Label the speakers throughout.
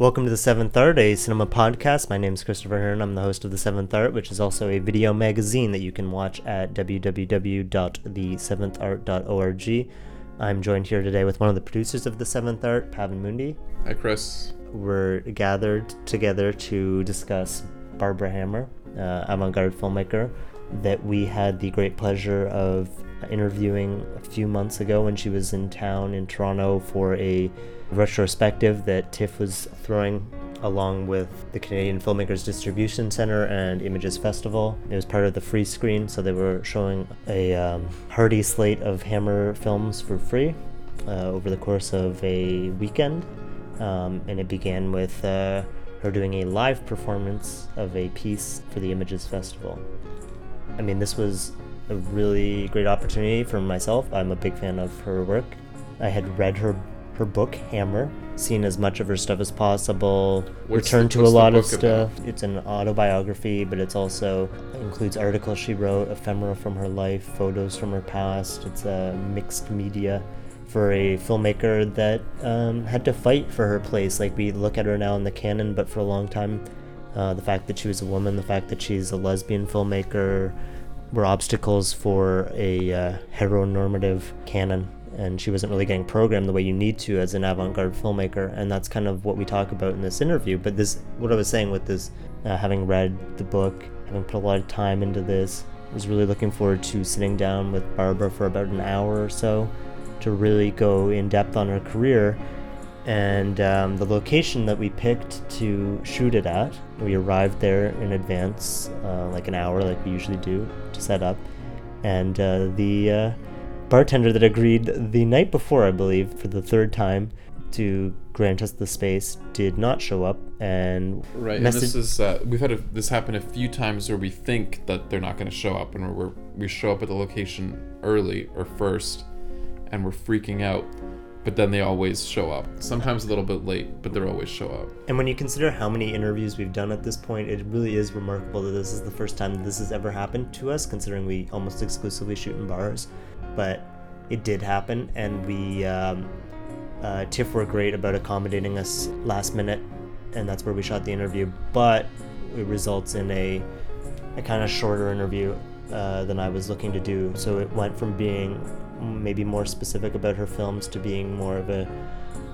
Speaker 1: Welcome to the Seventh Art, a cinema podcast. My name is Christopher Heron. I'm the host of the Seventh Art, which is also a video magazine that you can watch at www.the7thart.org. I'm joined here today with one of the producers of the Seventh Art, Pavan Mundi.
Speaker 2: Hi, Chris.
Speaker 1: We're gathered together to discuss Barbara Hammer, uh, avant-garde filmmaker that we had the great pleasure of interviewing a few months ago when she was in town in Toronto for a retrospective that TIFF was throwing along with the Canadian Filmmakers Distribution Center and Images Festival. It was part of the free screen, so they were showing a um, hearty slate of Hammer films for free uh, over the course of a weekend. Um, and it began with uh, her doing a live performance of a piece for the Images Festival. I mean, this was a really great opportunity for myself. I'm a big fan of her work. I had read her her book Hammer, seen as much of her stuff as possible,
Speaker 2: What's
Speaker 1: returned
Speaker 2: the-
Speaker 1: to a lot of stuff.
Speaker 2: about?
Speaker 1: It's an autobiography, but it's also includes articles she wrote, ephemera from her life, photos from her past. It's a mixed media for a filmmaker that um, had to fight for her place. Like we look at her now in the canon, but for a long time, uh, the fact that she was a woman, the fact that she's a lesbian filmmaker, were obstacles for a uh, heteronormative canon. And she wasn't really getting programmed the way you need to as an avant-garde filmmaker, and that's kind of what we talk about in this interview. But this, what I was saying with this, uh, having read the book, having put a lot of time into this, was really looking forward to sitting down with Barbara for about an hour or so to really go in depth on her career and um, the location that we picked to shoot it at, we arrived there in advance, uh, like an hour, like we usually do, to set up. And uh, the uh, bartender that agreed the night before, I believe, for the third time to grant us the space did not show up. And
Speaker 2: Right, and this is uh, we've had a, this happen a few times where we think that they're not going to show up, and we're, we show up at the location early or first, and we're freaking out, but then they always show up. Sometimes a little bit late, but they always show up.
Speaker 1: And when you consider how many interviews we've done at this point, it really is remarkable that this is the first time that this has ever happened to us, considering we almost exclusively shoot in bars. But it did happen, and we, um, uh, TIFF were great about accommodating us last minute, and that's where we shot the interview. But it results in a, a kind of shorter interview uh, than I was looking to do. So it went from being maybe more specific about her films to being more of a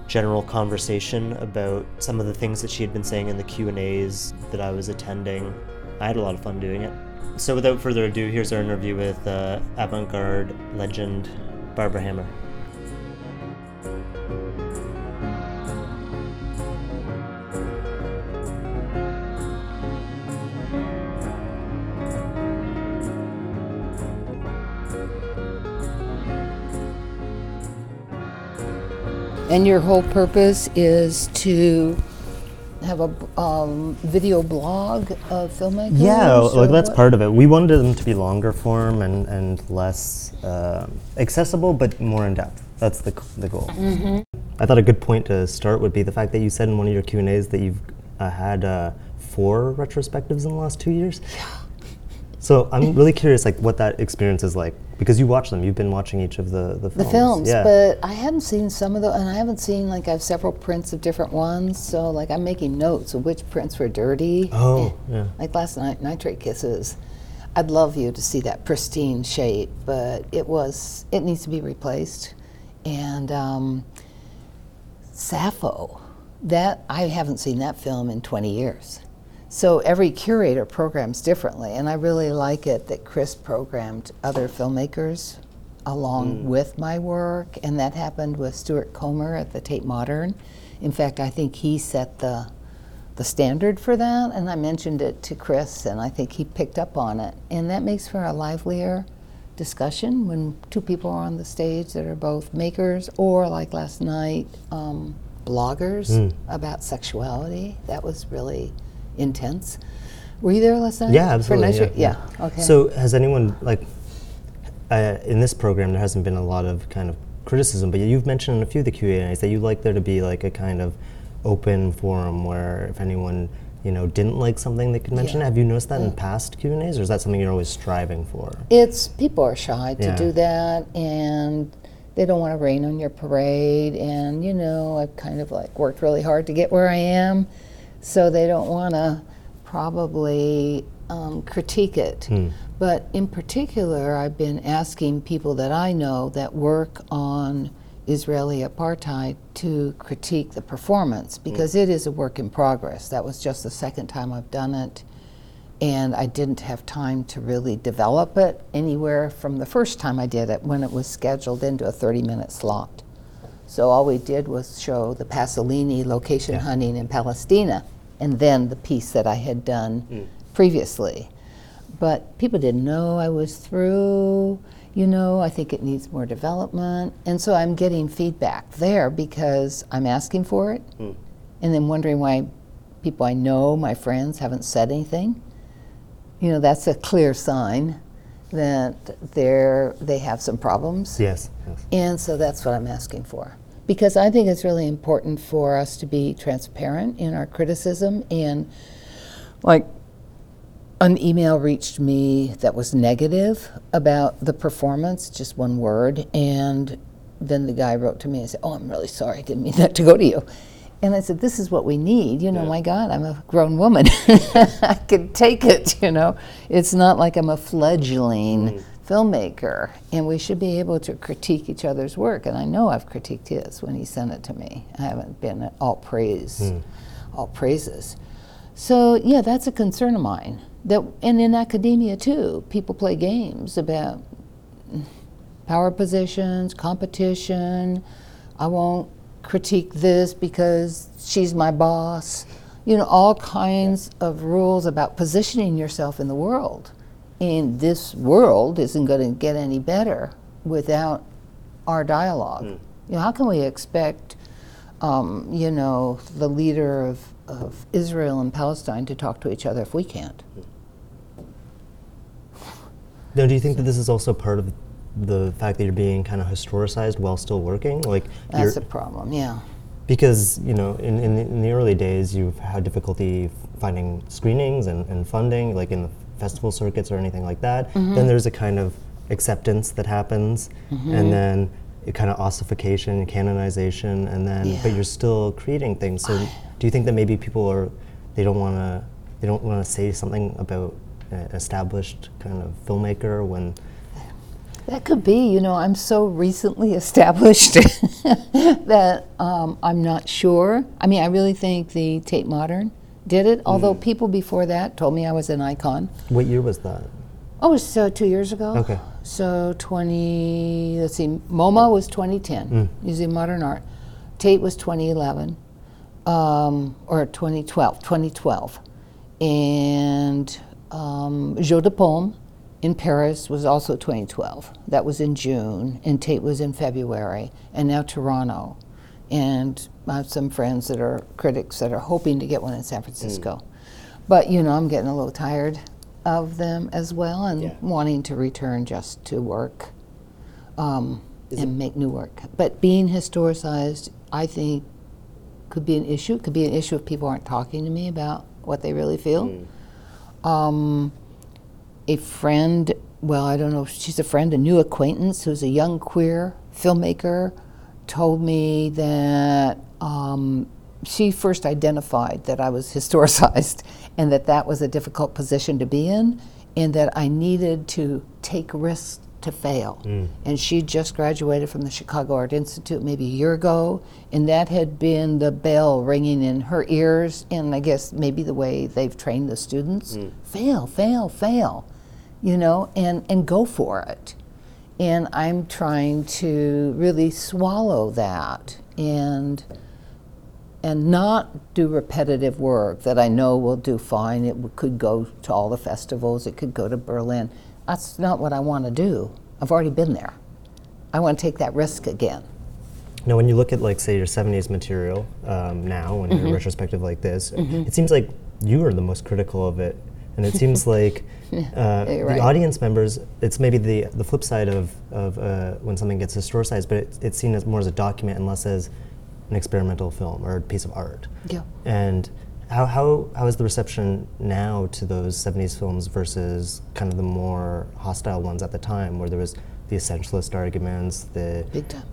Speaker 1: general conversation about some of the things that she had been saying in the Q&As that I was attending. I had a lot of fun doing it. So without further ado, here's our interview with uh, avant-garde legend Barbara Hammer.
Speaker 3: And your whole purpose is to have a um, video blog of filmmakers?
Speaker 1: Yeah, like that's
Speaker 3: what?
Speaker 1: part of it. We wanted them to be longer form and, and less uh, accessible, but more in depth. That's the, the goal. I thought a good point to start would be the fact that you said in one of your Q and A's that you've uh, had uh, four retrospectives in the last two years. So I'm really curious, like what that experience is like, because you watch them. You've been watching each of the the films.
Speaker 3: The films,
Speaker 1: yeah.
Speaker 3: but I haven't seen some of them, and I haven't seen like I have several prints of different ones. So like I'm making notes of which prints were dirty.
Speaker 1: oh, yeah.
Speaker 3: Like last night, Nitrate Kisses. I'd love you to see that pristine shape, but it was it needs to be replaced. And um, Sappho, that I haven't seen that film in 20 years. So every curator programs differently, and I really like it that Chris programmed other filmmakers along with my work, and that happened with Stuart Comer at the Tate Modern. In fact, I think he set the the standard for that, and I mentioned it to Chris, and I think he picked up on it, and that makes for a livelier discussion when two people are on the stage that are both makers or, like last night, um, bloggers about sexuality. That was really intense. Were you there last night?
Speaker 1: Yeah, absolutely.
Speaker 3: Night
Speaker 1: yeah,
Speaker 3: yeah. Okay.
Speaker 1: So has anyone like uh, in this program? There hasn't been a lot of kind of criticism, but you've mentioned in a few of the Q and A's that you'd like there to be like a kind of open forum where if anyone you know didn't like something they could mention.
Speaker 3: Yeah.
Speaker 1: it. Have you noticed that in past Q and A's, or is that something you're always striving for?
Speaker 3: It's people are shy to
Speaker 1: Yeah.
Speaker 3: do that, and they don't want to rain on your parade. And, you know, I've kind of like worked really hard to get where I am. So they don't want to probably um, critique it. But in particular, I've been asking people that I know that work on Israeli apartheid to critique the performance because it is a work in progress. That was just the second time I've done it. And I didn't have time to really develop it anywhere from the first time I did it when it was scheduled into a 30 minute slot. So all we did was show the Pasolini location hunting in Palestina and then the piece that I had done hmm. previously. But people didn't know I was through. You know, I think it needs more development. And so I'm getting feedback there because I'm asking for it hmm. and then wondering why people I know, my friends, haven't said anything. You know, that's a clear sign that they're, they have some problems.
Speaker 1: Yes. yes.
Speaker 3: And so that's what I'm asking for. Because I think it's really important for us to be transparent in our criticism. And like, an email reached me that was negative about the performance, just one word. And then the guy wrote to me and said, Oh, I'm really sorry. I didn't mean that to go to you. And I said, This is what we need. You know,
Speaker 2: Yeah.
Speaker 3: my God, I'm a grown woman. I can take it, you know. It's not like I'm a fledgling mm. Filmmaker. And we should be able to critique each other's work. And I know I've critiqued his when he sent it to me. I haven't been all praise, hmm. all praises. So, yeah, that's a concern of mine. That, and in academia, too, people play games about power positions, competition. I won't critique this because she's my boss. You know, all kinds of rules about positioning yourself in the world. And this world isn't going to get any better without our dialogue. You know, how can we expect, um, you know, the leader of, of Israel and Palestine to talk to each other if we can't?
Speaker 1: Now, do you think that this is also part of the fact that you're being kind of historicized while still working? Like, you're,
Speaker 3: That's a problem, yeah.
Speaker 1: because you know, in, in, the, in the early days, you've had difficulty finding screenings and, and funding, like in the festival circuits or anything like that. Then there's a kind of acceptance that happens, and then a kind of ossification, canonization, and then but you're still creating things. So, do you think that maybe people are they don't want to they don't want to say something about an established kind of filmmaker when
Speaker 3: That could be. You know, I'm so recently established that um, I'm not sure. I mean, I really think the Tate Modern did it, although people before that told me I was an icon.
Speaker 1: what year was that?
Speaker 3: Oh, it was uh, two years ago.
Speaker 1: Okay.
Speaker 3: So 20, let's see, MoMA was 2010, Museum of Modern Art. Tate was 2011, um, or 2012, 2012. And um, Jeu de Paume in Paris was also 2012. That was in June, and Tate was in February, and now Toronto. And I have some friends that are critics that are hoping to get one in San Francisco. But, you know, I'm getting a little tired of them as well and
Speaker 1: Yeah.
Speaker 3: wanting to return just to work um, and make new work. But being historicized, I think, could be an issue. It could be an issue if people aren't talking to me about what they really feel. Um, a friend, well, I don't know if she's a friend, a new acquaintance who's a young queer filmmaker, told me that um, she first identified that I was historicized and that that was a difficult position to be in and that I needed to take risks to fail. And she just graduated from the Chicago Art Institute maybe a year ago, and that had been the bell ringing in her ears, and I guess maybe the way they've trained the students fail, fail, fail, you know, and, and go for it. And I'm trying to really swallow that and and not do repetitive work that I know will do fine. It could go to all the festivals. It could go to Berlin. That's not what I want to do. I've already been there. I want to take that risk again.
Speaker 1: Now, when you look at, like, say, your 70s material um, now, when
Speaker 3: Mm-hmm.
Speaker 1: you're retrospective like this, it seems like you are the most critical of it. And it seems like uh, the
Speaker 3: right.
Speaker 1: audience members, it's maybe the, the flip side of, of uh, when something gets historicized, but it, it's seen as more as a document and less as an experimental film or a piece of art.
Speaker 3: Yeah.
Speaker 1: And how, how, how is the reception now to those 70s films versus kind of the more hostile ones at the time where there was the essentialist arguments, the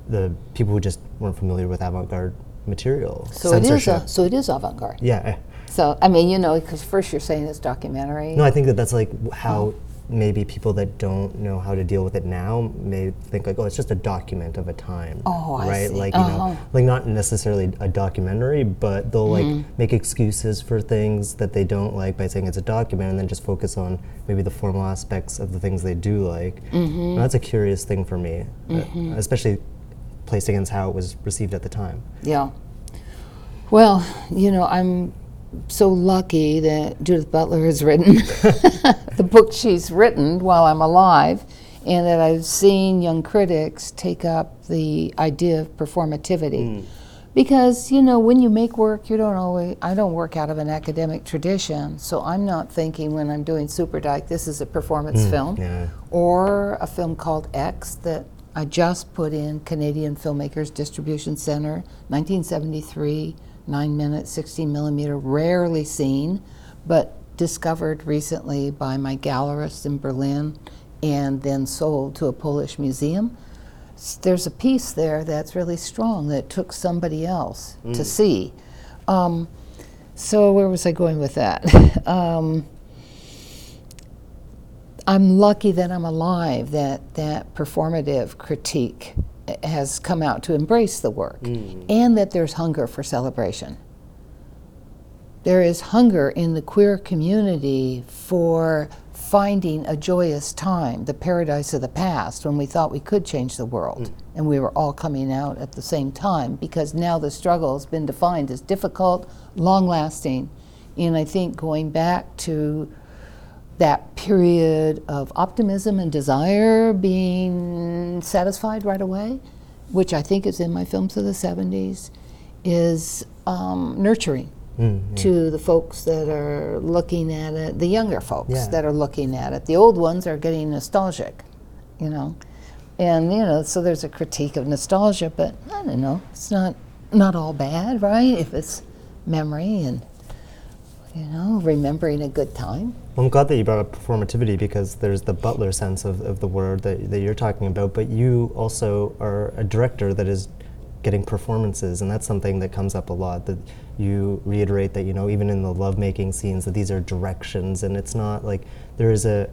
Speaker 1: the people who just weren't familiar with avant-garde material.
Speaker 3: So it is. A, so it is avant-garde.
Speaker 1: yeah.
Speaker 3: So I mean, you know, because first you're saying it's documentary.
Speaker 1: No, I think that that's like how maybe people that don't know how to deal with it now may think like, oh, it's just a document of a time.
Speaker 3: Oh, I
Speaker 1: right?
Speaker 3: see.
Speaker 1: Like you
Speaker 3: Uh-huh.
Speaker 1: know, like not necessarily a documentary, but they'll
Speaker 3: Mm-hmm.
Speaker 1: like make excuses for things that they don't like by saying it's a document, and then just focus on maybe the formal aspects of the things they do like.
Speaker 3: Mm-hmm.
Speaker 1: And that's a curious thing for me, uh, especially placed against how it was received at the time.
Speaker 3: Yeah. Well, you know, I'm so lucky that Judith Butler has written the book she's written while I'm alive, and that I've seen young critics take up the idea of performativity. Hmm. Because, you know, when you make work, you don't always, I don't work out of an academic tradition, so I'm not thinking when I'm doing Superdyke, this is a performance hmm, film
Speaker 1: yeah.
Speaker 3: or a film called X that I just put in Canadian Filmmakers Distribution Center, 1973, nine minute, 16 millimeter, rarely seen, but discovered recently by my gallerist in Berlin and then sold to a Polish museum. There's a piece there that's really strong that took somebody else to see. Um, so, where was I going with that? um, I'm lucky that I'm alive, that that performative critique has come out to embrace the work, hmm. and that there's hunger for celebration. There is hunger in the queer community for finding a joyous time, the paradise of the past, when we thought we could change the world. Hmm. And we were all coming out at the same time because now the struggle has been defined as difficult, long lasting. And I think going back to that period of optimism and desire being satisfied right away, which I think is in my films of the 70s, is um, nurturing to the folks that are looking at it, the younger folks
Speaker 1: Yeah.
Speaker 3: that are looking at it. The old ones are getting nostalgic, you know. And, you know, so there's a critique of nostalgia, but I don't know, it's not, not all bad, right? If it's memory and, you know, remembering a good time.
Speaker 1: Well, I'm glad that you brought up performativity because there's the Butler sense of, of the word that, that you're talking about, but you also are a director that is getting performances, and that's something that comes up a lot. That you reiterate that you know even in the lovemaking scenes that these are directions, and it's not like there is a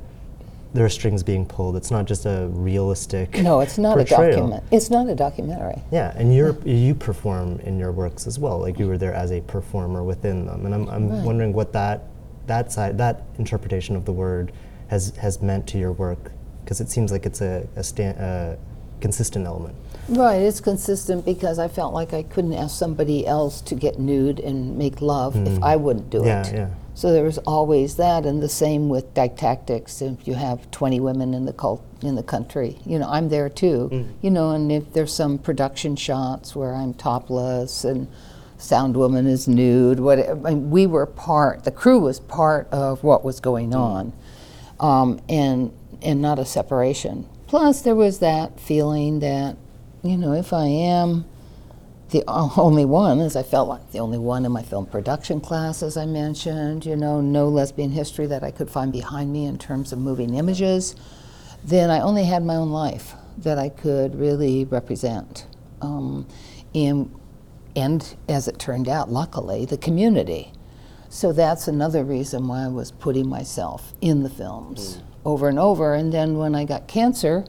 Speaker 1: there are strings being pulled. It's not just a realistic.
Speaker 3: No, it's not a
Speaker 1: portrayal.
Speaker 3: document. It's not a documentary.
Speaker 1: Yeah, and you're you perform in your works as well. Like you were there as a performer within them, and I'm, I'm
Speaker 3: Right.
Speaker 1: wondering what that that side that interpretation of the word has has meant to your work because it seems like it's a a, sta- a consistent element.
Speaker 3: Right, it's consistent because I felt like I couldn't ask somebody else to get nude and make love if I wouldn't do
Speaker 1: Mm. Yeah,
Speaker 3: it.
Speaker 1: yeah.
Speaker 3: So there was always that, and the same with didactics. If you have 20 women in the cult in the country, you know, I'm there too.
Speaker 1: Mm.
Speaker 3: You know, and if there's some production shots where I'm topless and sound woman is nude, what I mean, we were part. The crew was part of what was going
Speaker 1: Mm.
Speaker 3: on, um, and and not a separation. Plus, there was that feeling that, you know, if I am the only one, as I felt like the only one in my film production class, as I mentioned, you know, no lesbian history that I could find behind me in terms of moving images, then I only had my own life that I could really represent. Um, and, and as it turned out, luckily, the community. So that's another reason why I was putting myself in the films over and over. And then when I got cancer,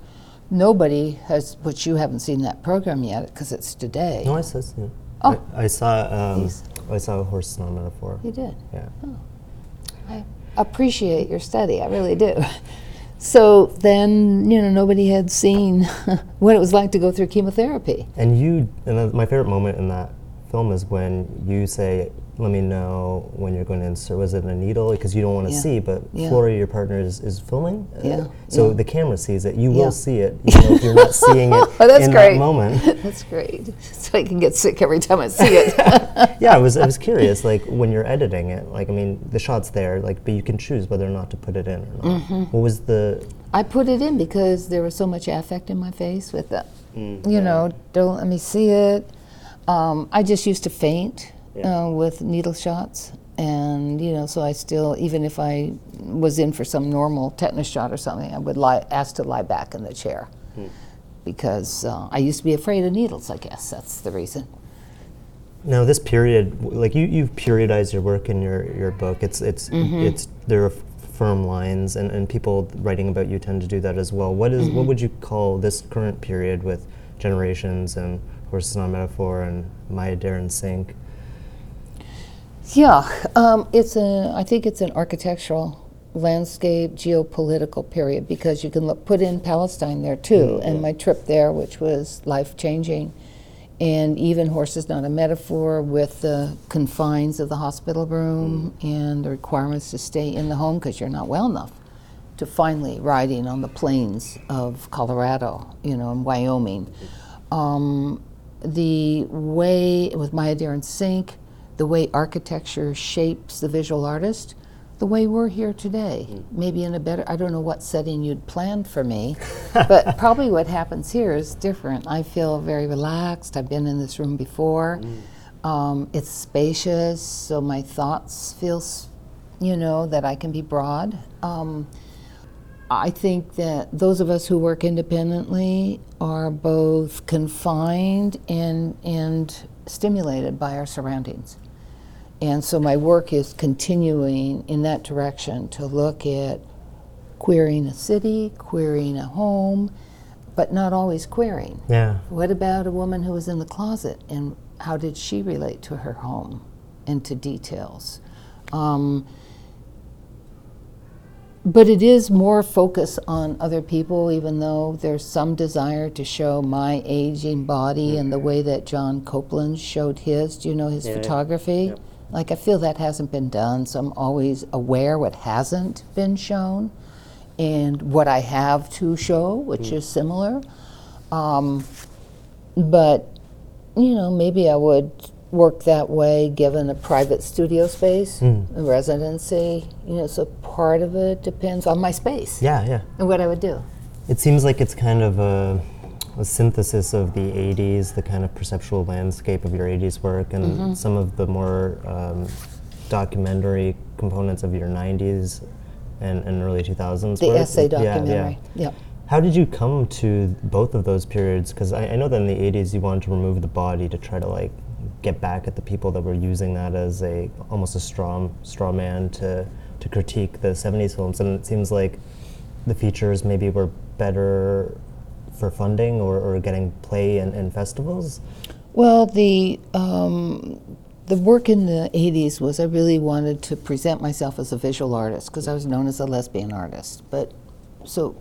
Speaker 3: nobody has, which you haven't seen that program yet because it's today.
Speaker 1: No, I says. Yeah.
Speaker 3: Oh.
Speaker 1: I, I saw. Um. I saw a horse is not metaphor.
Speaker 3: You did.
Speaker 1: Yeah.
Speaker 3: I appreciate your study. I really do. So then, you know, nobody had seen what it was like to go through chemotherapy.
Speaker 1: And you, and uh, my favorite moment in that film is when you say, "Let me know when you're going to insert." Was it a needle? Because you don't want to
Speaker 3: Yeah.
Speaker 1: see, but
Speaker 3: Yeah.
Speaker 1: Flora, your partner, is, is filming. Uh,
Speaker 3: Yeah,
Speaker 1: So
Speaker 3: yeah.
Speaker 1: the camera sees it. You will see it, even if you're not seeing it
Speaker 3: Oh, that's
Speaker 1: in
Speaker 3: great.
Speaker 1: that moment.
Speaker 3: That's great. So I can get sick every time I see it.
Speaker 1: yeah, I was I was curious, like when you're editing it, like I mean, the shot's there, like, but you can choose whether or not to put it in or not.
Speaker 3: Mm-hmm.
Speaker 1: What was the?
Speaker 3: I put it in because there was so much affect in my face with the,
Speaker 1: Mm,
Speaker 3: you know, don't let me see it. Um, I just used to faint
Speaker 1: Yeah.
Speaker 3: uh, with needle shots. And, you know, so I still, even if I was in for some normal tetanus shot or something, I would lie, ask to lie back in the chair. because uh, I used to be afraid of needles. I guess that's the reason.
Speaker 1: Now, this period, like you, you've periodized your work in your, your book. It's it's it's there are firm lines, and, and people writing about you tend to do that as well. What is what would you call this current period with generations and horses on metaphor and Maya Deren's Sink?
Speaker 3: Yeah, um, it's a. I think it's an architectural landscape geopolitical period because you can look, put in Palestine there too, and my trip there, which was life changing, and even horses not a metaphor with the confines of the hospital room and the requirements to stay in the home because you're not well enough to finally riding on the plains of Colorado, you know, and Wyoming. Um, the way with Maya Deren's Sink, the way architecture shapes the visual artist, the way we're here today. Maybe in a better, I don't know what setting you'd planned for me, but probably what happens here is different. I feel very relaxed. I've been in this room before. Um, it's spacious, so my thoughts feel, you know, that I can be broad. Um, I think that those of us who work independently are both confined and, and stimulated by our surroundings. And so my work is continuing in that direction to look at queering a city, queering a home, but not always queering.
Speaker 1: Yeah.
Speaker 3: What about a woman who was in the closet and how did she relate to her home and to details? Um, but it is more focus on other people, even though there's some desire to show my aging body and the way that John Coplans showed his. Do you know his
Speaker 1: yeah.
Speaker 3: photography?
Speaker 1: Yep.
Speaker 3: Like, I feel that hasn't been done, so I'm always aware what hasn't been shown and what I have to show, which is similar. Um, but, you know, maybe I would work that way given a private studio space, a residency. You know, so part of it depends on my space
Speaker 1: Yeah, yeah.
Speaker 3: and what I would do.
Speaker 1: It seems like it's kind of a, a synthesis of the 80s, the kind of perceptual landscape of your 80s work, and
Speaker 3: Mm-hmm.
Speaker 1: some of the more um, documentary components of your 90s and, and early 2000s
Speaker 3: The
Speaker 1: work.
Speaker 3: essay
Speaker 1: Yeah, yeah.
Speaker 3: Yep.
Speaker 1: How did you come to both of those periods? Because I, I know that in the 80s you wanted to remove the body to try to like get back at the people that were using that as a almost a straw straw man to to critique the 70s films, and it seems like the features maybe were better for funding or, or getting play in, in festivals.
Speaker 3: Well, the um, the work in the '80s was I really wanted to present myself as a visual artist because I was known as a lesbian artist. But so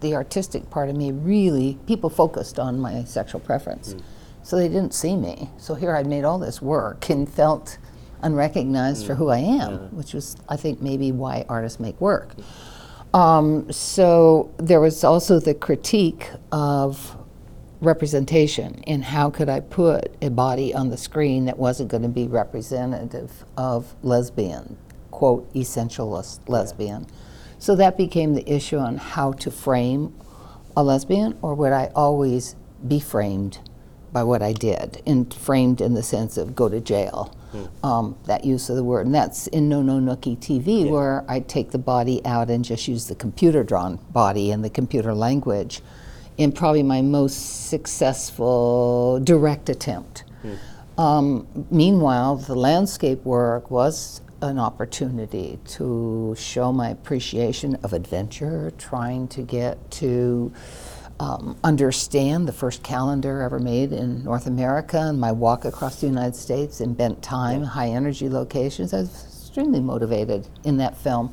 Speaker 3: the artistic part of me really people focused on my sexual preference, hmm. so they didn't see me. So here I'd made all this work and felt unrecognized for hmm. who I am, which was I think maybe why artists make work. Hmm. Um, so there was also the critique of representation and how could I put a body on the screen that wasn't going to be representative of lesbian, quote, essentialist lesbian. So that became the issue on how to frame a lesbian, or would I always be framed by what I did, and framed in the sense of go to jail. Um, that use of the word, and that's in No No Nookie TV, where I take the body out and just use the computer drawn body and the computer language in probably my most successful direct attempt. Um, meanwhile, the landscape work was an opportunity to show my appreciation of adventure, trying to get to um, understand the first calendar ever made in North America and my walk across the United States in bent time, high energy locations. I was extremely motivated in that film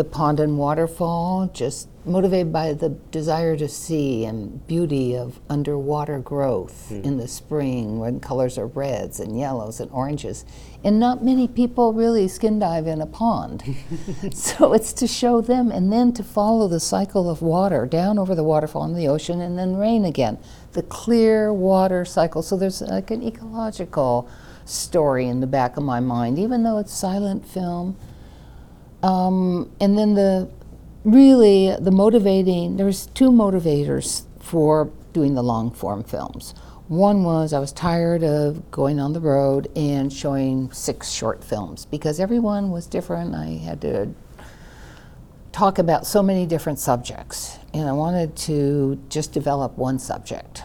Speaker 3: the pond and waterfall, just motivated by the desire to see and beauty of underwater growth hmm. in the spring when colors are reds and yellows and oranges. And not many people really skin dive in a pond. so it's to show them and then to follow the cycle of water down over the waterfall in the ocean and then rain again. The clear water cycle. So there's like an ecological story in the back of my mind, even though it's silent film. Um, and then the really the motivating there's two motivators for doing the long form films. One was I was tired of going on the road and showing six short films because everyone was different. I had to talk about so many different subjects, and I wanted to just develop one subject.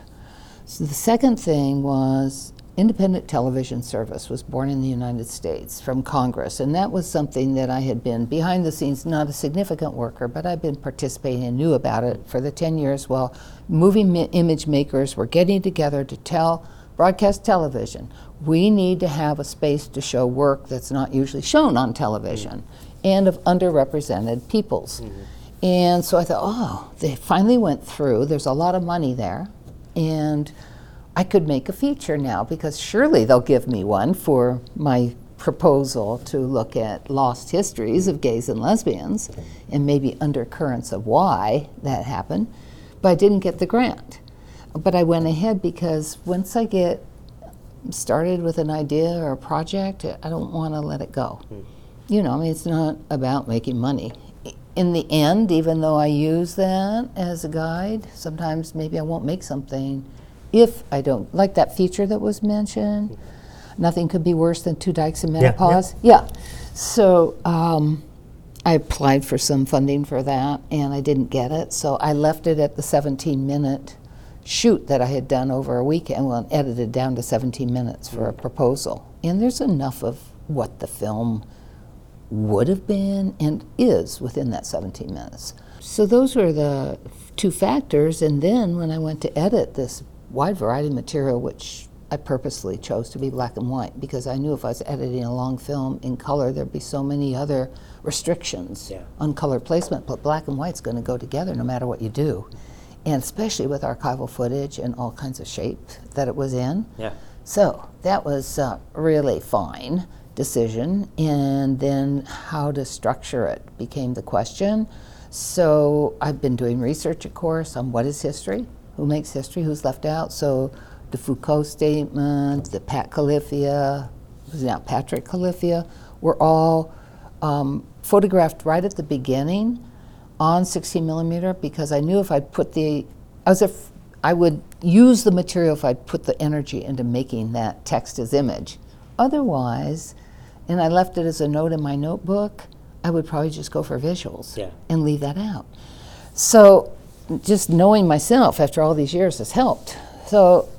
Speaker 3: So the second thing was independent television service was born in the United States from Congress, and that was something that I had been behind the scenes, not a significant worker, but I'd been participating and knew about it for the 10 years while movie mi- image makers were getting together to tell broadcast television we need to have a space to show work that's not usually shown on television mm-hmm. and of underrepresented peoples. Mm-hmm. And so I thought, oh, they finally went through. There's a lot of money there. And I could make a feature now because surely they'll give me one for my proposal to look at lost histories of gays and lesbians and maybe undercurrents of why that happened. But I didn't get the grant. But I went ahead because once I get started with an idea or a project, I don't want to let it go. Hmm. You know, I mean, it's not about making money. In the end, even though I use that as a guide, sometimes maybe I won't make something if I don't, like that feature that was mentioned. Nothing could be worse than two dykes in
Speaker 1: Yeah, yeah.
Speaker 3: menopause. Yeah. So um, I applied for some funding for that and I didn't get it. So I left it at the 17 minute shoot that I had done over a weekend, well, edited down to 17 minutes for a proposal. And there's enough of what the film would have been and is within that 17 minutes. So those were the two factors. And then when I went to edit this wide variety of material, which I purposely chose to be black and white because I knew if I was editing a long film in color, there'd be so many other restrictions
Speaker 1: Yeah.
Speaker 3: on color placement. But black and white's going to go together no matter what you do. And especially with archival footage and all kinds of shape that it was in.
Speaker 1: Yeah.
Speaker 3: So that was a really fine decision. And then how to structure it became the question. So I've been doing research, of course, on what is history, who makes history, who's left out. So the Foucault statement, the Pat Califia, who's now Patrick Califia, were all um, photographed right at the beginning on 16 millimeter because I knew if I'd put the, as if I would use the material if I'd put the energy into making that text as image. Otherwise, and I left it as a note in my notebook, I would probably just go for visuals
Speaker 1: Yeah.
Speaker 3: and leave that out. So just knowing myself after all these years has helped. So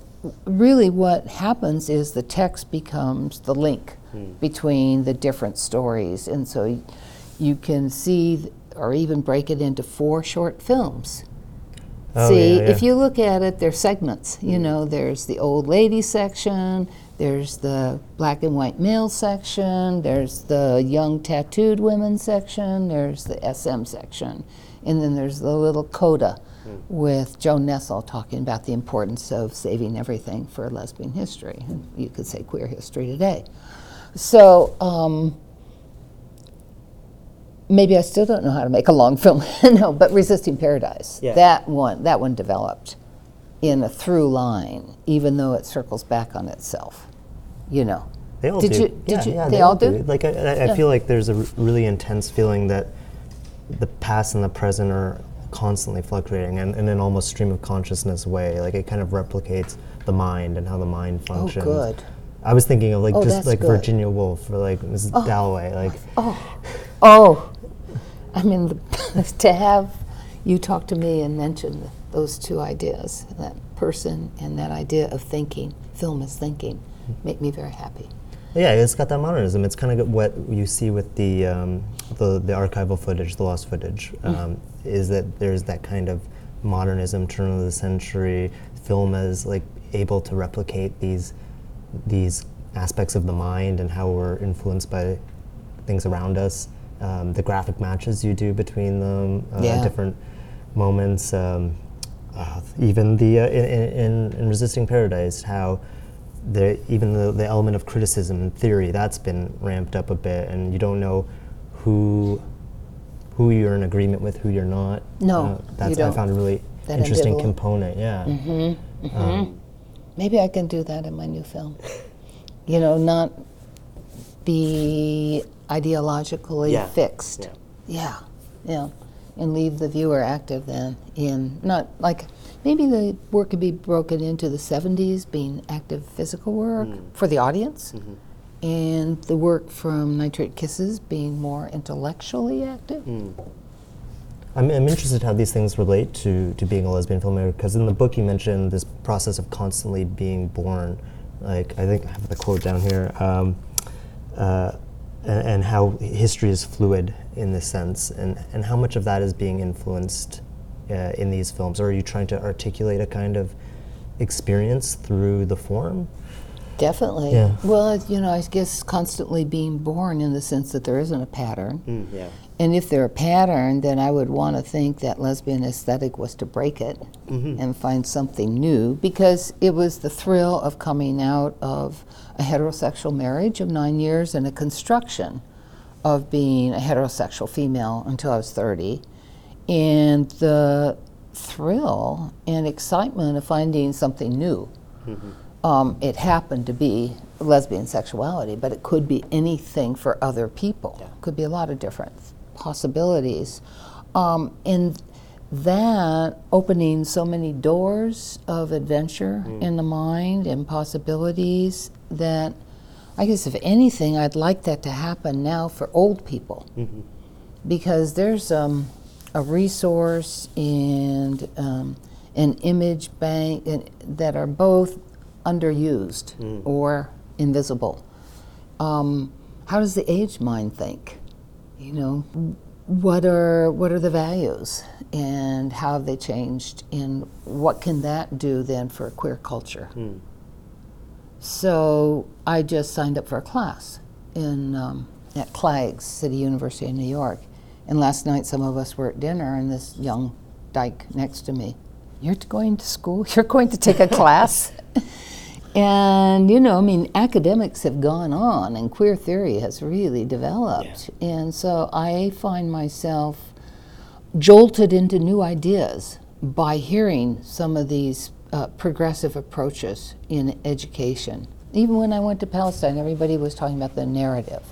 Speaker 3: really what happens is the text becomes the link hmm. between the different stories and so you can see or even break it into four short films.
Speaker 1: Oh,
Speaker 3: See,
Speaker 1: yeah,
Speaker 3: if you look at it, there's segments. You hmm. know, there's the old lady section, there's the black and white male section, there's the young tattooed women section, there's the SM section, and then there's the little coda with Joan Nestle talking about the importance of saving everything for lesbian history. And you could say queer history today. So, um, maybe I still don't know how to make a long film. no, but Resisting Paradise.
Speaker 1: Yeah.
Speaker 3: That one, that one developed in a through line, even though it circles back on itself. You know.
Speaker 1: They all
Speaker 3: Did
Speaker 1: do.
Speaker 3: you- did
Speaker 1: yeah,
Speaker 3: you-
Speaker 1: yeah,
Speaker 3: they all do?
Speaker 1: Like I, I,
Speaker 3: Yeah.
Speaker 1: feel like there's a r- really intense feeling that the past and the present are constantly fluctuating, and in an almost stream of consciousness way. Like it kind of replicates the mind and how the mind oh, functions.
Speaker 3: Oh, good.
Speaker 1: I was thinking of like
Speaker 3: Oh,
Speaker 1: just like
Speaker 3: good.
Speaker 1: Virginia Woolf or like Mrs. Oh. Dalloway. Like
Speaker 3: Oh, oh. I mean, the, to have you talk to me and mention those two ideas, that person and that idea of thinking, film is thinking, make me very happy.
Speaker 1: Yeah, it's got that modernism. It's kind of what you see with the um, the, the archival footage, the lost footage, um, is that there's that kind of modernism, turn of the century film as like able to replicate these these aspects of the mind and how we're influenced by things around us. Um, the graphic matches you do between them, uh,
Speaker 3: Yeah.
Speaker 1: different moments. Um, uh, even the uh, in, in, in Resisting Paradise, how the even the, the element of criticism and theory that's been ramped up a bit, and you don't know who who you're in agreement with, who you're not.
Speaker 3: No,
Speaker 1: Uh,
Speaker 3: you
Speaker 1: that's I
Speaker 3: don't.
Speaker 1: found a really
Speaker 3: That
Speaker 1: interesting
Speaker 3: ambivalent.
Speaker 1: component. Yeah. mm-hmm, mm-hmm. Um,
Speaker 3: Maybe I can do that in my new film. You know, not be ideologically
Speaker 1: Yeah,
Speaker 3: fixed.
Speaker 1: yeah.
Speaker 3: Yeah, yeah. And leave the viewer active then in not like maybe the work could be broken into the 70s being active physical work for the audience and the work from Nitrate Kisses being more intellectually active.
Speaker 1: I'm, I'm interested how these things relate to, to being a lesbian filmmaker because in the book you mentioned this process of constantly being born. Like I think I have the quote down here, um, uh, and, and how history is fluid in this sense, and, and how much of that is being influenced uh, in these films. Or are you trying to articulate a kind of experience through the form?
Speaker 3: Definitely.
Speaker 1: Yeah.
Speaker 3: Well, you know, I guess constantly being born in the sense that there isn't a pattern.
Speaker 1: Mm, yeah.
Speaker 3: And if there a pattern, then I would want to think that lesbian aesthetic was to break it mm-hmm. and find something new because it was the thrill of coming out of a heterosexual marriage of nine years and a construction of being a heterosexual female until I was 30. And the thrill and excitement of finding something new. Mm-hmm. Um, it happened to be lesbian sexuality, but it could be anything for other people. Could be a lot of different possibilities. Um, and that opening so many doors of adventure in the mind and possibilities that I guess if anything, I'd like that to happen now for old people because there's um, a resource and um, an image bank and, that are both underused or invisible. Um, how does the age mind think? You know, what are what are the values and how have they changed and what can that do then for queer culture? So I just signed up for a class in um, at CLAGS City University in New York, and last night some of us were at dinner, and this young dyke next to me, "You're going to school? You're going to take a class?" And you know, I mean, academics have gone on, and queer theory has really developed, and so I find myself jolted into new ideas by hearing some of these uh, progressive approaches in education. Even when I went to Palestine, everybody was talking about the narrative.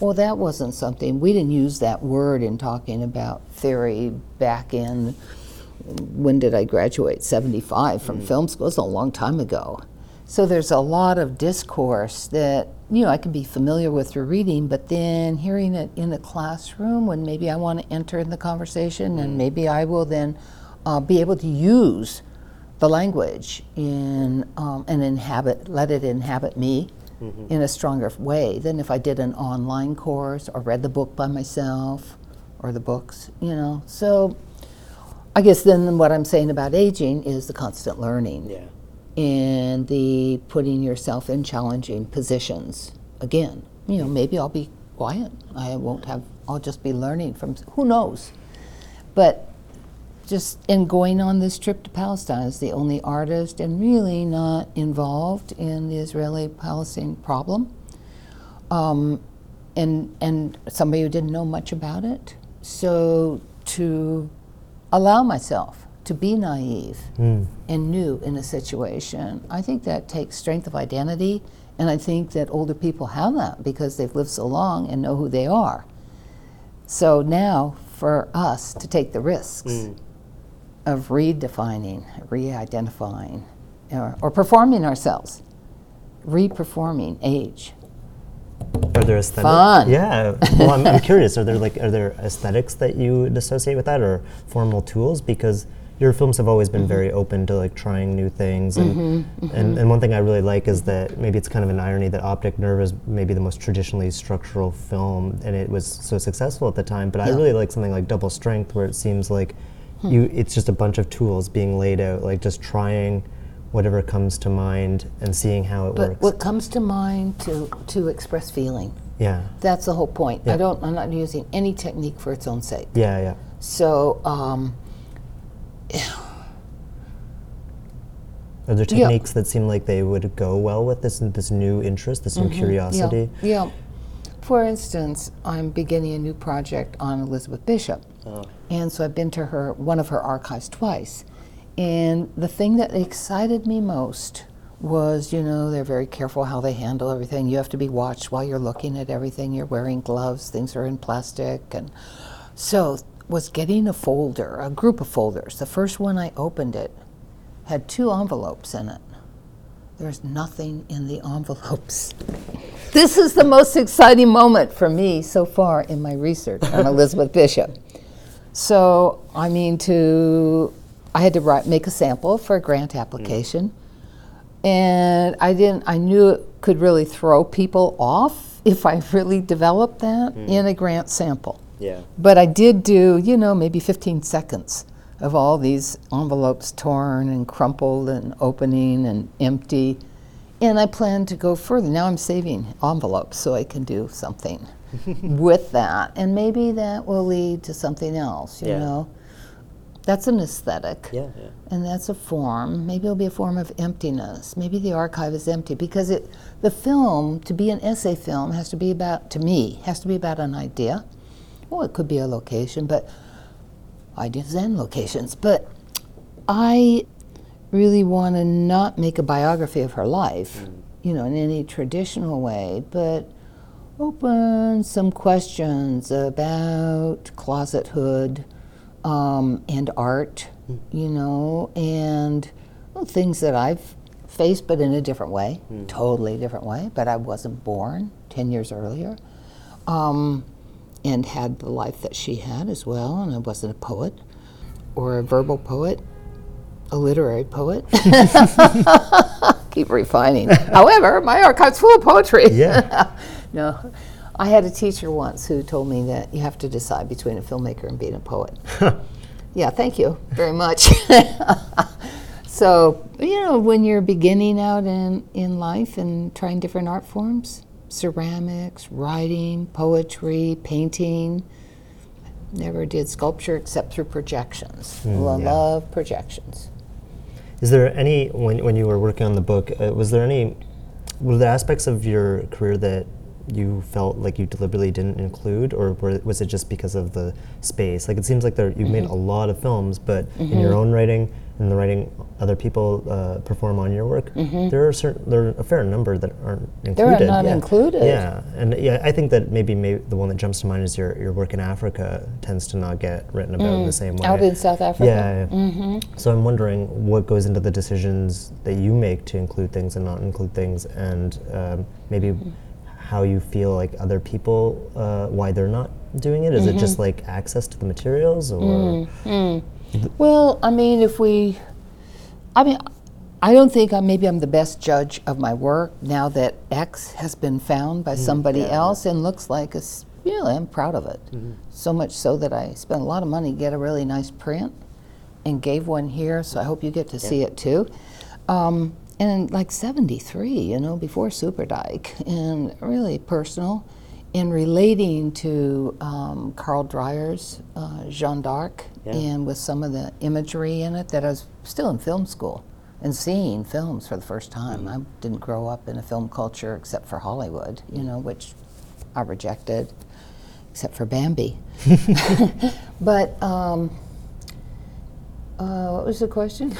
Speaker 3: Well, that wasn't something, we didn't use that word in talking about theory back in, when did I graduate? 75 from film school. It was a long time ago. So there's a lot of discourse that you know I can be familiar with through reading, but then hearing it in the classroom when maybe I want to enter in the conversation, and maybe I will then uh, be able to use the language in um, and inhabit, let it inhabit me in a stronger way than if I did an online course or read the book by myself or the books. You know, so I guess then what I'm saying about aging is the constant learning
Speaker 1: Yeah.
Speaker 3: And the putting yourself in challenging positions again. You know maybe i'll be quiet. I won't have i'll just be learning from who knows? But just in going on this trip to palestine as the only artist and really not involved in the israeli palestine problem um, and and somebody who didn't know much about it. So to allow myself to be naive hmm. and new in a situation, I think that takes strength of identity, and I think that older people have that because they've lived so long and know who they are. So now, for us to take the risks hmm. of redefining, re-identifying, or, or performing ourselves, re-performing age.
Speaker 1: Are there aesthetics?
Speaker 3: Fun.
Speaker 1: Yeah. Well, I'm, I'm curious. Are there like are there aesthetics that you would associate with that, or formal tools? Because your films have always been mm-hmm. very open to like trying new things, and, mm-hmm, mm-hmm. and and one thing I really like is that maybe it's kind of an irony that Optic Nerve is maybe the most traditionally structural film, and it was so successful at the time. But I really like something like Double Strength, where it seems like hmm. you it's just a bunch of tools being laid out, like just trying whatever comes to mind and seeing how it
Speaker 3: But
Speaker 1: works.
Speaker 3: what comes to mind to, to express feeling.
Speaker 1: yeah.
Speaker 3: That's the whole point. I don't. I'm not using any technique for its own sake.
Speaker 1: Yeah. Yeah.
Speaker 3: So um,
Speaker 1: Are there
Speaker 3: Yeah.
Speaker 1: techniques that seem like they would go well with this this new interest, this new curiosity?
Speaker 3: Mm-hmm. Yeah, yeah. For instance, I'm beginning a new project on Elizabeth Bishop. And so I've been to her one of her archives twice. And the thing that excited me most was, you know, they're very careful how they handle everything. You have to be watched while you're looking at everything. You're wearing gloves, things are in plastic and so was getting a folder, a group of folders. The first one I opened it had two envelopes in it. There's nothing in the envelopes. This is the most exciting moment for me so far in my research on Elizabeth Bishop. So, I mean, to I had to write, make a sample for a grant mm. application, and I didn't. I knew it could really throw people off if I really developed that mm. in a grant sample.
Speaker 1: Yeah.
Speaker 3: But I did do, you know, maybe 15 seconds of all these envelopes torn and crumpled and opening and empty. And I plan to go further. Now I'm saving envelopes so I can do something with that. And maybe that will lead to something else, you
Speaker 1: Yeah.
Speaker 3: know. That's an aesthetic.
Speaker 1: Yeah, yeah.
Speaker 3: And that's a form. Maybe it'll be a form of emptiness. Maybe the archive is empty because it, the film, to be an essay film, has to be about, to me, has to be about an idea. Well, it could be a location, but ideas and locations. But I really want to not make a biography of her life, you know, in any traditional way, but open some questions about closethood um, and art, you know, and well, things that I've faced, but in a different way, totally different way. But I wasn't born 10 years earlier. Um, and had the life that she had as well, and I wasn't a poet or a verbal poet, a literary poet. Keep refining. However, my archive's full of poetry.
Speaker 1: Yeah.
Speaker 3: no, I had a teacher once who told me that you have to decide between a filmmaker and being a poet. yeah, thank you very much. so, you know, when you're beginning out in, in life and trying different art forms, ceramics, writing, poetry, painting, never did sculpture except through projections. Lo-
Speaker 1: yeah.
Speaker 3: Love projections.
Speaker 1: Is there any when when you were working on the book? Uh, was there any were there aspects of your career that you felt like you deliberately didn't include, or were, was it just because of the space? Like it seems like there, you've made
Speaker 3: Mm-hmm.
Speaker 1: a lot of films, but in your own writing and the writing other people uh, perform on your work, there are certain there are a fair number that aren't included.
Speaker 3: Mm-hmm. not
Speaker 1: yeah.
Speaker 3: included.
Speaker 1: Yeah, and yeah, I think that maybe, maybe the one that jumps to mind is your your work in Africa tends to not get written about in the same way.
Speaker 3: Mm. Out in South Africa?
Speaker 1: Yeah. Mm-hmm. So I'm wondering what goes into the decisions that you make to include things and not include things, and um, maybe
Speaker 3: Mm-hmm.
Speaker 1: how you feel like other people, uh, why they're not doing it. Is it
Speaker 3: Mm-hmm.
Speaker 1: just like access to the materials, or
Speaker 3: Well, I mean, if we, I mean, I don't think I, maybe I'm the best judge of my work now that X has been found by somebody else and looks like a, you know, I'm proud of it. So much so that I spent a lot of money to get a really nice print and gave one here, so I hope you get to see it too. Um, and like 73, you know, before Superdyke, and really personal in relating to um, Carl Dreyer's uh, Jeanne d'Arc
Speaker 1: Yeah.
Speaker 3: and with some of the imagery in it that I was still in film school and seeing films for the first time. I didn't grow up in a film culture except for Hollywood, you know, which I rejected, except for Bambi. but um, uh, what was the question?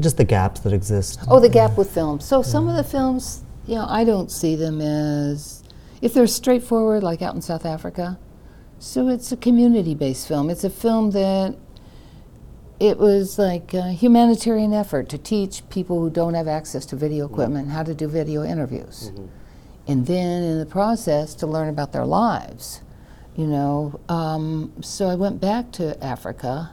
Speaker 1: just the gaps that exist?
Speaker 3: Oh, the gap with films. So some of the films, you know, I don't see them as if they're straightforward, like out in South Africa. So it's a community-based film. It's a film that it was like a humanitarian effort to teach people who don't have access to video mm-hmm. equipment how to do video interviews, mm-hmm. and then in the process to learn about their lives. You know, um, so I went back to Africa.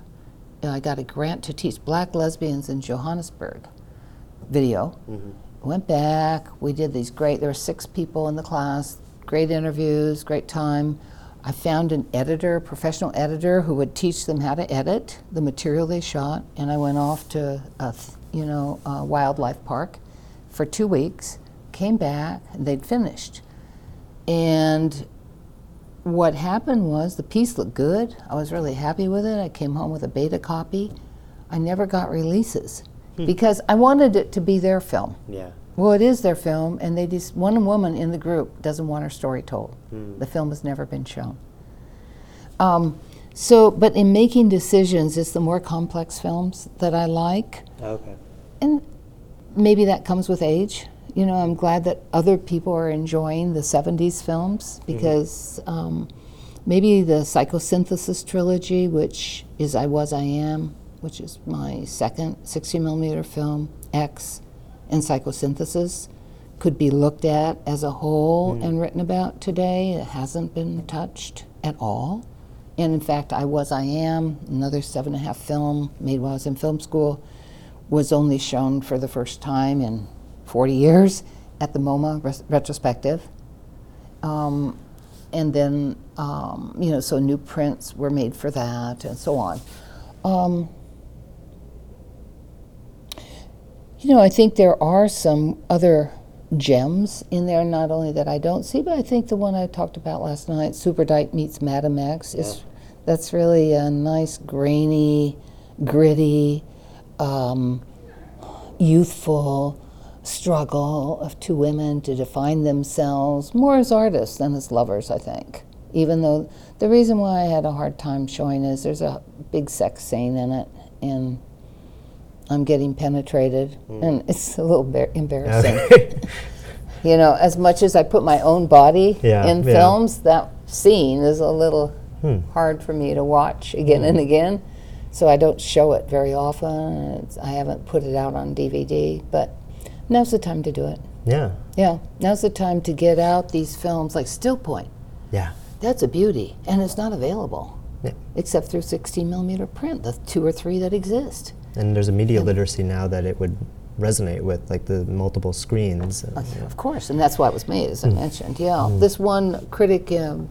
Speaker 3: I got a grant to teach black lesbians in Johannesburg video. Mm-hmm. Went back. We did these great. There were six people in the class. Great interviews. Great time. I found an editor, a professional editor, who would teach them how to edit the material they shot. And I went off to a, you know, a wildlife park for two weeks. Came back. And they'd finished. And what happened was the piece looked good. I was really happy with it. I came home with a beta copy. I never got releases hmm. because I wanted it to be their film.
Speaker 1: Yeah.
Speaker 3: Well, it is their film, and they just one woman in the group doesn't want her story told. The film has never been shown. Um, so, but in making decisions, it's the more complex films that I like
Speaker 1: Okay.
Speaker 3: and maybe that comes with age. You know, I'm glad that other people are enjoying the 70s films because um, maybe the Psychosynthesis trilogy, which is I Was, I Am, which is my second 60 millimeter film, X, and Psychosynthesis, could be looked at as a whole and written about today. It hasn't been touched at all. and in fact, I Was I Am, another seven and a half film made while I was in film school, was only shown for the first time in 40 years at the MoMA res- retrospective. Um, and then, um, you know, so new prints were made for that and so on. Um, you know, I think there are some other gems in there, not only that I don't see, but I think the one I talked about last night, Superdyke meets Madame X, is that's really a nice, grainy, gritty, um, youthful struggle of two women to define themselves more as artists than as lovers, I think. Even though the reason why I had a hard time showing is there's a big sex scene in it, and I'm getting penetrated, and it's a little bar- embarrassing.
Speaker 1: Okay.
Speaker 3: You know, as much as I put my own body
Speaker 1: Yeah,
Speaker 3: in
Speaker 1: yeah.
Speaker 3: films, that scene is a little
Speaker 1: Hmm.
Speaker 3: hard for me to watch again and again. So I don't show it very often. It's, I haven't put it out on DVD, but now's the time to do it.
Speaker 1: yeah.
Speaker 3: Yeah, now's the time to get out these films like Still Point.
Speaker 1: Yeah.
Speaker 3: That's a beauty, and it's not available
Speaker 1: Yeah.
Speaker 3: except through 16 millimeter print, the two or three that exist.
Speaker 1: And there's a media literacy now that it would resonate with, like the multiple screens. and, you know.
Speaker 3: Of course, and that's why it was made, as I mm. mentioned. Yeah, mm. this one critic, um,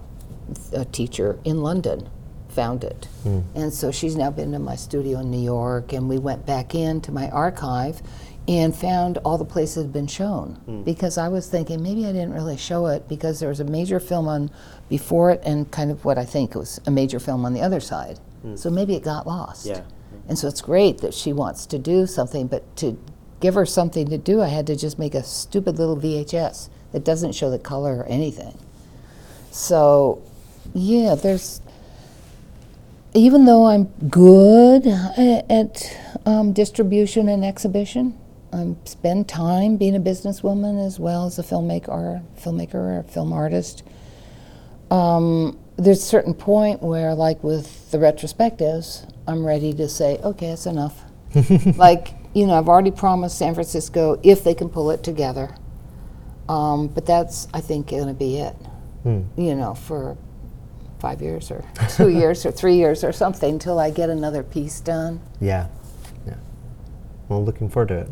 Speaker 3: a teacher in London, found it, mm. and so she's now been to my studio in New York, and we went back into my archive and found all the places it had been shown because I was thinking maybe I didn't really show it because there was a major film on before it and kind of what I think was a major film on the other side. So maybe it got lost.
Speaker 1: Yeah.
Speaker 3: And so it's great that she wants to do something, but to give her something to do, I had to just make a stupid little VHS that doesn't show the color or anything. So, yeah, there's. Even though I'm good at um, distribution and exhibition, I spend time being a businesswoman as well as a filmmaker, or filmmaker or film artist. Um, there's a certain point where, like with the retrospectives, I'm ready to say, okay, that's enough. like, you know, I've already promised San Francisco if they can pull it together. Um, but that's, I think, going to be it.
Speaker 1: Hmm.
Speaker 3: You know, for five years or two years or three years or something until I get another piece done.
Speaker 1: Yeah. Yeah. Well, looking forward to it.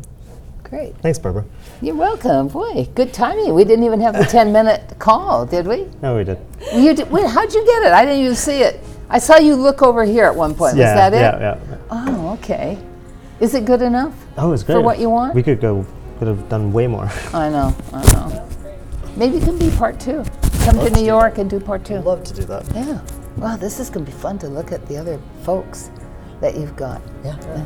Speaker 3: Great.
Speaker 1: Thanks, Barbara.
Speaker 3: You're welcome. Boy, good timing. We didn't even have the 10 minute call, did we?
Speaker 1: No, we did.
Speaker 3: You did, wait, how'd you get it? I didn't even see it. I saw you look over here at one point.
Speaker 1: yeah,
Speaker 3: Was that it?
Speaker 1: yeah, yeah, yeah.
Speaker 3: Oh, okay. Is it good enough?
Speaker 1: Oh, it's great.
Speaker 3: For what you want?
Speaker 1: We could go. Could have done way more.
Speaker 3: I know, I know. Maybe it can be part two. Come to New York and do part two.
Speaker 1: love to do that.
Speaker 3: Yeah. Wow, this is going to be fun to look at the other folks that you've got.
Speaker 1: Yeah.